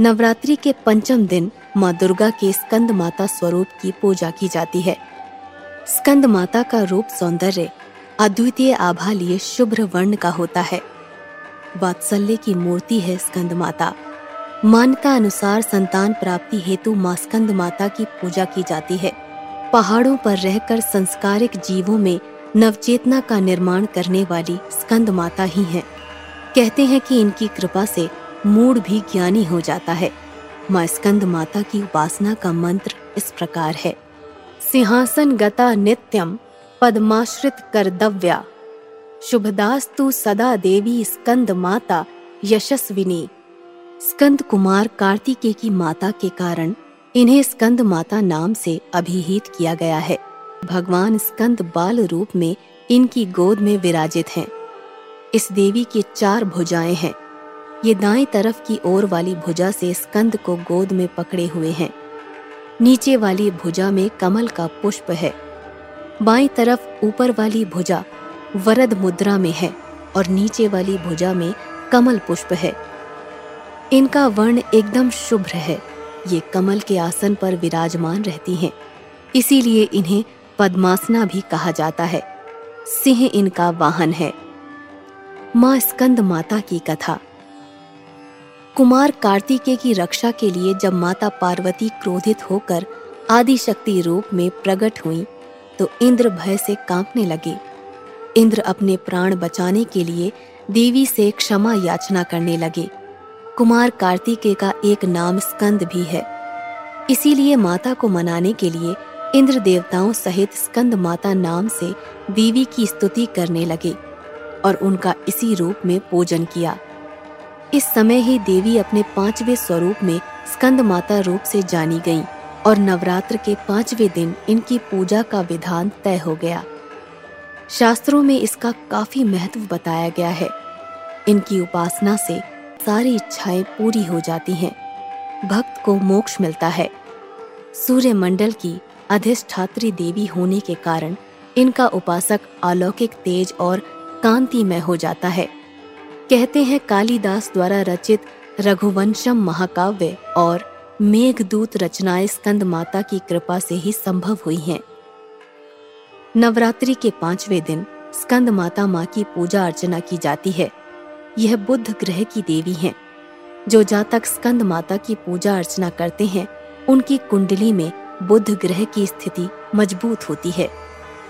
नवरात्रि के पंचम दिन माँ दुर्गा के स्कंद माता स्वरूप की पूजा की जाती है। स्कंद माता का रूप सौंदर्य, अद्वितीय आभा लिए शुभ्र वर्ण का होता है। वात्सल्य की मूर्ति है स्कंद माता। मान्यता अनुसार संतान प्राप्ति हेतु माँ स्कंद माता की पूजा की जाती है। पहाड़ों पर रहकर संस्कारिक जीवों में नवचेतना का निर्माण करने वाली स्कंद माता ही हैं। कहते हैं कि इनकी कृपा से मूड भी ज्ञानी हो जाता है। माँ स्कंद माता की उपासना का मंत्र इस प्रकार है। सिंहासन गता नित्यम पद्माश्रित कर्तव्या। शुभदास्तु सदा देवी स्कंद माता यशस्विनी। स्कंद कुमार कार्तिकेय की माता के कारण इन्हें स्कंद माता नाम से अभिहित किया गया है। भगवान स्कंद बाल रूप में इनकी गोद में विराजित हैं। इस देवी के चार भुजाएँ हैं। ये दाएँ तरफ़ की ओर वाली भुजा से स्कंद को गोद में पकड़े हुए हैं। नीचे वाली भुजा में कमल का पुष्प है। बाईं तरफ़ ऊपर वाली भुजा वरद मुद्रा में है और नीचे वाली भुजा में कमल पुष्प है। इनका वर्ण एकदम शुभ्र है। ये कमल के आसन पर विराजमान रहती हैं। इसीलिए इन्हें पद्मासना भी कहा जाता है। सिंह इनका वाहन है। माँ स्कंद माता की कथा। कुमार कार्तिकेय की रक्षा के लिए जब माता पार्वती क्रोधित होकर आदि शक्ति रूप में प्रकट हुई तो इंद्र भय से कांपने लगे। इंद्र अपने प्राण बचाने के लिए देवी से क्षमा याचना करने लगे। कुमार कार्तिकेय का एक नाम स्कंद भी है। इसीलिए माता को मनाने के लिए इंद्र देवताओं सहित स्कंद माता नाम से देवी की स्तुति करने लगे और उनका इसी रूप में पूजन किया। इस समय ही देवी अपने पाँचवें स्वरूप में स्कंद माता रूप से जानी गईं और नवरात्र के पाँचवें दिन इनकी पूजा का विधान तय हो गया। शास्त्रों में इसका काफ़ी महत्व बताया गया है। इनकी उपासना से सारी इच्छाएँ पूरी हो जाती हैं। भक्त को मोक्ष मिलता है। सूर्य मंडल की अधिष्ठात्री देवी होने के कारण इनका उपासक अलौकिक तेज और कांतिमय हो जाता है। कहते हैं कालिदास द्वारा रचित रघुवंशम महाकाव्य और मेघदूत रचनाएँ स्कंद माता की कृपा से ही संभव हुई हैं। नवरात्रि के पाँचवें दिन स्कंद माता माँ की पूजा अर्चना की जाती है। यह बुद्ध ग्रह की देवी हैं। जो जातक स्कंद माता की पूजा अर्चना करते हैं, उनकी कुंडली में बुद्ध ग्रह की स्थिति मज़बूत होती है।